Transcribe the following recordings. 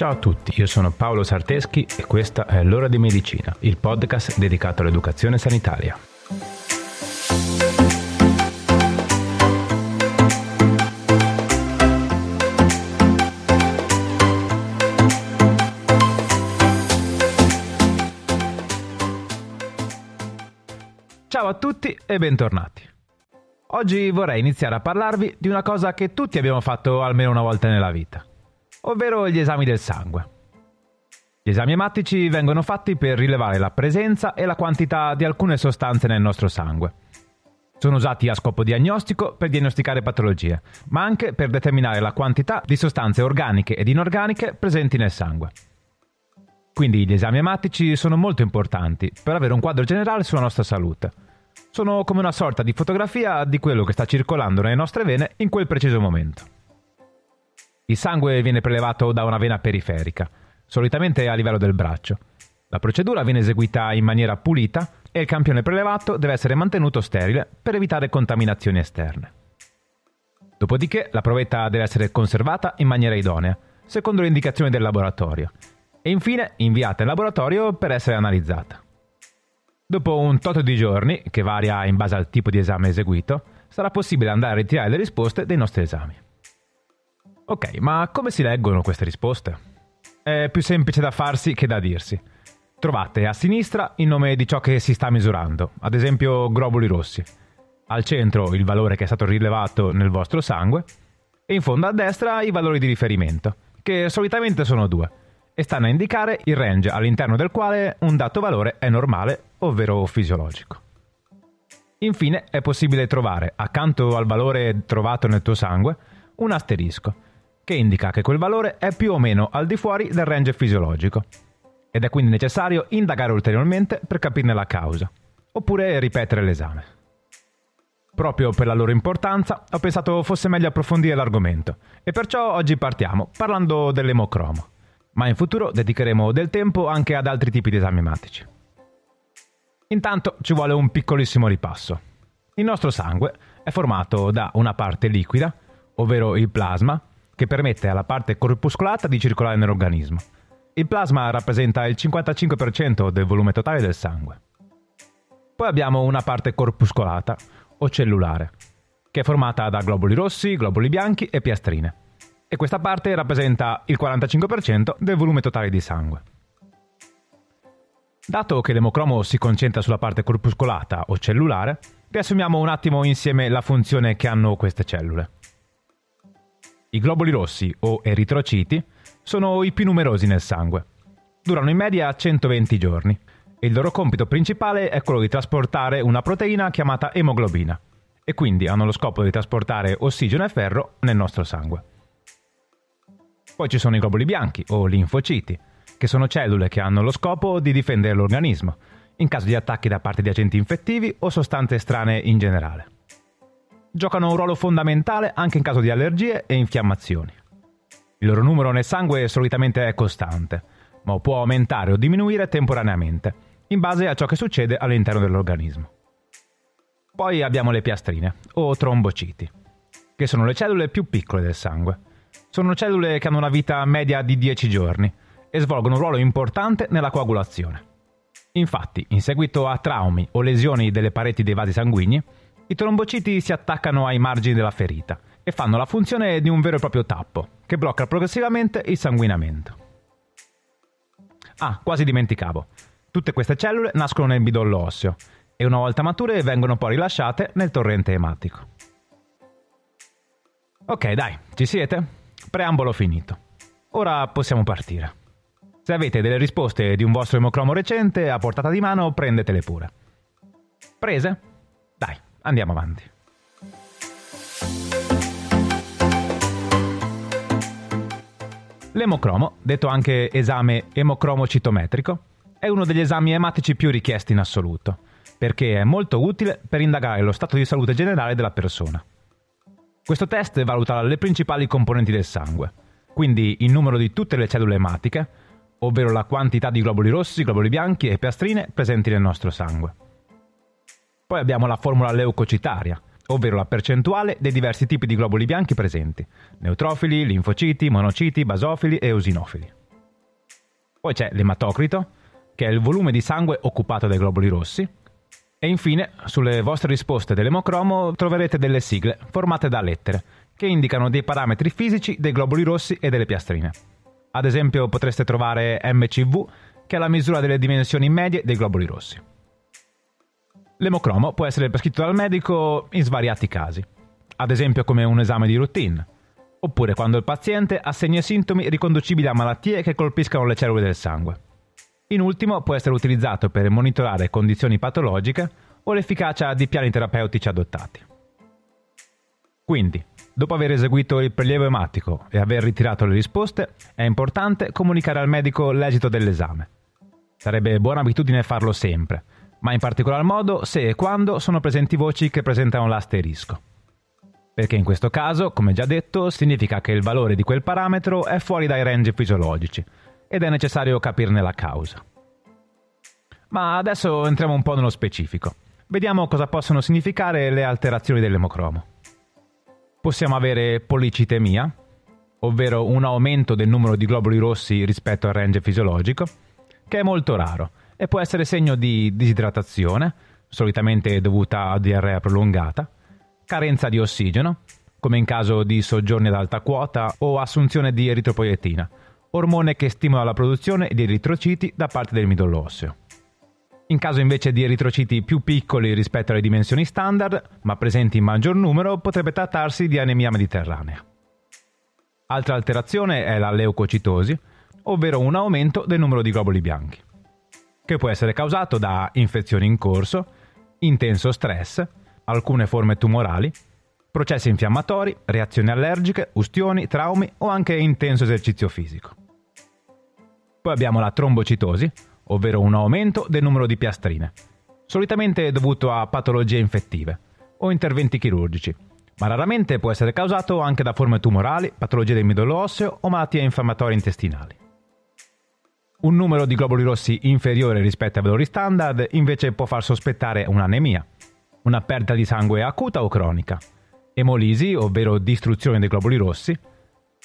Ciao a tutti, io sono Paolo Sarteschi e questa è L'ora di medicina, il podcast dedicato all'educazione sanitaria. Ciao a tutti e bentornati. Oggi vorrei iniziare a parlarvi di una cosa che tutti abbiamo fatto almeno una volta nella vita, ovvero gli esami del sangue. Gli esami ematici vengono fatti per rilevare la presenza e la quantità di alcune sostanze nel nostro sangue. Sono usati a scopo diagnostico per diagnosticare patologie, ma anche per determinare la quantità di sostanze organiche ed inorganiche presenti nel sangue. Quindi gli esami ematici sono molto importanti per avere un quadro generale sulla nostra salute. Sono come una sorta di fotografia di quello che sta circolando nelle nostre vene in quel preciso momento. Il sangue viene prelevato da una vena periferica, solitamente a livello del braccio. La procedura viene eseguita in maniera pulita e il campione prelevato deve essere mantenuto sterile per evitare contaminazioni esterne. Dopodiché la provetta deve essere conservata in maniera idonea, secondo le indicazioni del laboratorio, e infine inviata in laboratorio per essere analizzata. Dopo un tot di giorni, che varia in base al tipo di esame eseguito, sarà possibile andare a ritirare le risposte dei nostri esami. Ok, ma come si leggono queste risposte? È più semplice da farsi che da dirsi. Trovate a sinistra il nome di ciò che si sta misurando, ad esempio globuli rossi. Al centro il valore che è stato rilevato nel vostro sangue e in fondo a destra i valori di riferimento, che solitamente sono due, e stanno a indicare il range all'interno del quale un dato valore è normale, ovvero fisiologico. Infine è possibile trovare, accanto al valore trovato nel tuo sangue, un asterisco, che indica che quel valore è più o meno al di fuori del range fisiologico. Ed è quindi necessario indagare ulteriormente per capirne la causa, oppure ripetere l'esame. Proprio per la loro importanza ho pensato fosse meglio approfondire l'argomento e perciò oggi partiamo parlando dell'emocromo, ma in futuro dedicheremo del tempo anche ad altri tipi di esami ematici. Intanto ci vuole un piccolissimo ripasso. Il nostro sangue è formato da una parte liquida, ovvero il plasma, che permette alla parte corpuscolata di circolare nell'organismo. Il plasma rappresenta il 55% del volume totale del sangue. Poi abbiamo una parte corpuscolata o cellulare, che è formata da globuli rossi, globuli bianchi e piastrine. E questa parte rappresenta il 45% del volume totale di sangue. Dato che l'emocromo si concentra sulla parte corpuscolata o cellulare, riassumiamo un attimo insieme la funzione che hanno queste cellule. I globuli rossi o eritrociti sono i più numerosi nel sangue. Durano in media 120 giorni e il loro compito principale è quello di trasportare una proteina chiamata emoglobina e quindi hanno lo scopo di trasportare ossigeno e ferro nel nostro sangue. Poi ci sono i globuli bianchi o linfociti, che sono cellule che hanno lo scopo di difendere l'organismo in caso di attacchi da parte di agenti infettivi o sostanze strane in generale giocano un ruolo fondamentale anche in caso di allergie e infiammazioni. Il loro numero nel sangue solitamente è costante, ma può aumentare o diminuire temporaneamente, in base a ciò che succede all'interno dell'organismo. Poi abbiamo le piastrine, o trombociti, che sono le cellule più piccole del sangue. Sono cellule che hanno una vita media di 10 giorni e svolgono un ruolo importante nella coagulazione. Infatti, in seguito a traumi o lesioni delle pareti dei vasi sanguigni, i trombociti si attaccano ai margini della ferita e fanno la funzione di un vero e proprio tappo, che blocca progressivamente il sanguinamento. Ah, quasi dimenticavo. Tutte queste cellule nascono nel midollo osseo e una volta mature vengono poi rilasciate nel torrente ematico. Ok, dai, ci siete? Preambolo finito. Ora possiamo partire. Se avete delle risposte di un vostro emocromo recente a portata di mano, prendetele pure. Prese? Andiamo avanti. L'emocromo, detto anche esame emocromocitometrico, è uno degli esami ematici più richiesti in assoluto, perché è molto utile per indagare lo stato di salute generale della persona. Questo test valuta le principali componenti del sangue, quindi il numero di tutte le cellule ematiche, ovvero la quantità di globuli rossi, globuli bianchi e piastrine presenti nel nostro sangue. Poi abbiamo la formula leucocitaria, ovvero la percentuale dei diversi tipi di globuli bianchi presenti, neutrofili, linfociti, monociti, basofili e eosinofili. Poi c'è l'ematocrito, che è il volume di sangue occupato dai globuli rossi. E infine, sulle vostre risposte dell'emocromo troverete delle sigle formate da lettere, che indicano dei parametri fisici dei globuli rossi e delle piastrine. Ad esempio potreste trovare MCV, che è la misura delle dimensioni medie dei globuli rossi. L'emocromo può essere prescritto dal medico in svariati casi, ad esempio come un esame di routine, oppure quando il paziente e sintomi riconducibili a malattie che colpiscano le cellule del sangue. In ultimo può essere utilizzato per monitorare condizioni patologiche o l'efficacia di piani terapeutici adottati. Quindi, dopo aver eseguito il prelievo ematico e aver ritirato le risposte, è importante comunicare al medico l'esito dell'esame. Sarebbe buona abitudine farlo sempre, ma in particolar modo se e quando sono presenti voci che presentano l'asterisco. Perché in questo caso, come già detto, significa che il valore di quel parametro è fuori dai range fisiologici ed è necessario capirne la causa. Ma adesso entriamo un po' nello specifico. Vediamo cosa possono significare le alterazioni dell'emocromo. Possiamo avere policitemia, ovvero un aumento del numero di globuli rossi rispetto al range fisiologico, che è molto raro e può essere segno di disidratazione, solitamente dovuta a diarrea prolungata, carenza di ossigeno, come in caso di soggiorni ad alta quota o assunzione di eritropoietina, ormone che stimola la produzione di eritrociti da parte del midollo osseo. In caso invece di eritrociti più piccoli rispetto alle dimensioni standard, ma presenti in maggior numero, potrebbe trattarsi di anemia mediterranea. Altra alterazione è la leucocitosi, ovvero un aumento del numero di globuli bianchi che può essere causato da infezioni in corso, intenso stress, alcune forme tumorali, processi infiammatori, reazioni allergiche, ustioni, traumi o anche intenso esercizio fisico. Poi abbiamo la trombocitosi, ovvero un aumento del numero di piastrine, solitamente dovuto a patologie infettive o interventi chirurgici, ma raramente può essere causato anche da forme tumorali, patologie del midollo osseo o malattie infiammatorie intestinali. Un numero di globuli rossi inferiore rispetto ai valori standard invece può far sospettare un'anemia, una perdita di sangue acuta o cronica, emolisi, ovvero distruzione dei globuli rossi,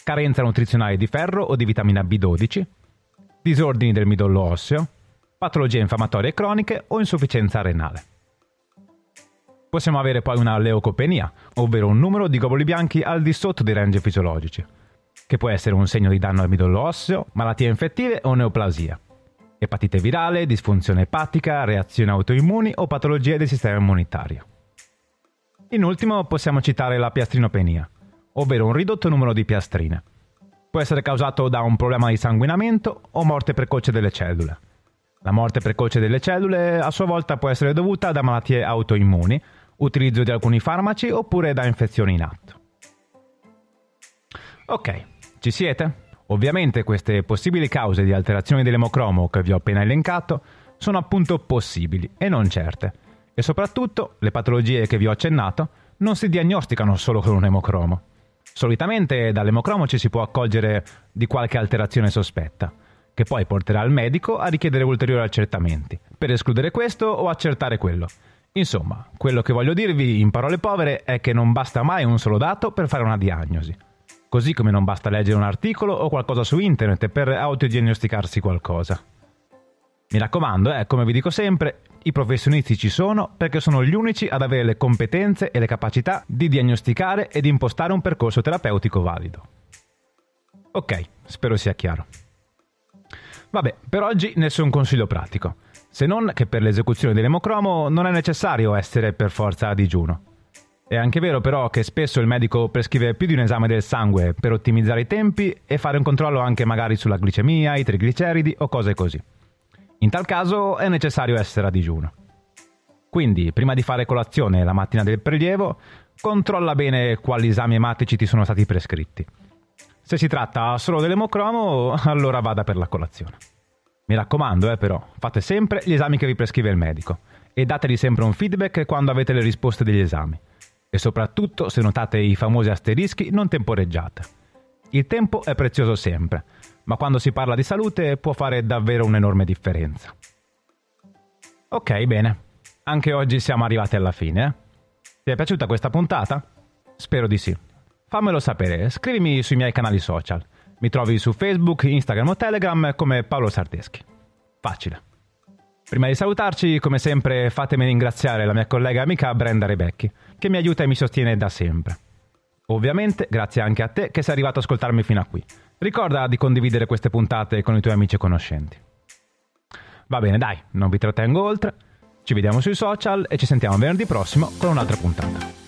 carenza nutrizionale di ferro o di vitamina B12, disordini del midollo osseo, patologie infiammatorie croniche o insufficienza renale. Possiamo avere poi una leucopenia, ovvero un numero di globuli bianchi al di sotto dei range fisiologici che può essere un segno di danno al midollo osseo, malattie infettive o neoplasia, epatite virale, disfunzione epatica, reazioni autoimmuni o patologie del sistema immunitario. In ultimo possiamo citare la piastrinopenia, ovvero un ridotto numero di piastrine. Può essere causato da un problema di sanguinamento o morte precoce delle cellule. La morte precoce delle cellule a sua volta può essere dovuta da malattie autoimmuni, utilizzo di alcuni farmaci oppure da infezioni in atto. Ok, ci siete? Ovviamente queste possibili cause di alterazioni dell'emocromo che vi ho appena elencato sono appunto possibili e non certe. E soprattutto le patologie che vi ho accennato non si diagnosticano solo con un emocromo. Solitamente dall'emocromo ci si può accorgere di qualche alterazione sospetta, che poi porterà il medico a richiedere ulteriori accertamenti, per escludere questo o accertare quello. Insomma, quello che voglio dirvi in parole povere è che non basta mai un solo dato per fare una diagnosi. Così come non basta leggere un articolo o qualcosa su internet per autodiagnosticarsi qualcosa. Mi raccomando, eh, come vi dico sempre, i professionisti ci sono perché sono gli unici ad avere le competenze e le capacità di diagnosticare ed impostare un percorso terapeutico valido. Ok, spero sia chiaro. Vabbè, per oggi nessun consiglio pratico, se non che per l'esecuzione dell'emocromo non è necessario essere per forza a digiuno. È anche vero però che spesso il medico prescrive più di un esame del sangue per ottimizzare i tempi e fare un controllo anche magari sulla glicemia, i trigliceridi o cose così. In tal caso è necessario essere a digiuno. Quindi, prima di fare colazione la mattina del prelievo, controlla bene quali esami ematici ti sono stati prescritti. Se si tratta solo dell'emocromo, allora vada per la colazione. Mi raccomando, eh, però, fate sempre gli esami che vi prescrive il medico e dategli sempre un feedback quando avete le risposte degli esami e soprattutto se notate i famosi asterischi non temporeggiate. Il tempo è prezioso sempre, ma quando si parla di salute può fare davvero un'enorme differenza. Ok, bene. Anche oggi siamo arrivati alla fine. Eh? Ti è piaciuta questa puntata? Spero di sì. Fammelo sapere, scrivimi sui miei canali social. Mi trovi su Facebook, Instagram o Telegram come Paolo Sarteschi. Facile. Prima di salutarci, come sempre, fatemi ringraziare la mia collega amica Brenda Rebecchi, che mi aiuta e mi sostiene da sempre. Ovviamente, grazie anche a te che sei arrivato ad ascoltarmi fino a qui. Ricorda di condividere queste puntate con i tuoi amici e conoscenti. Va bene, dai, non vi trattengo oltre. Ci vediamo sui social e ci sentiamo venerdì prossimo con un'altra puntata.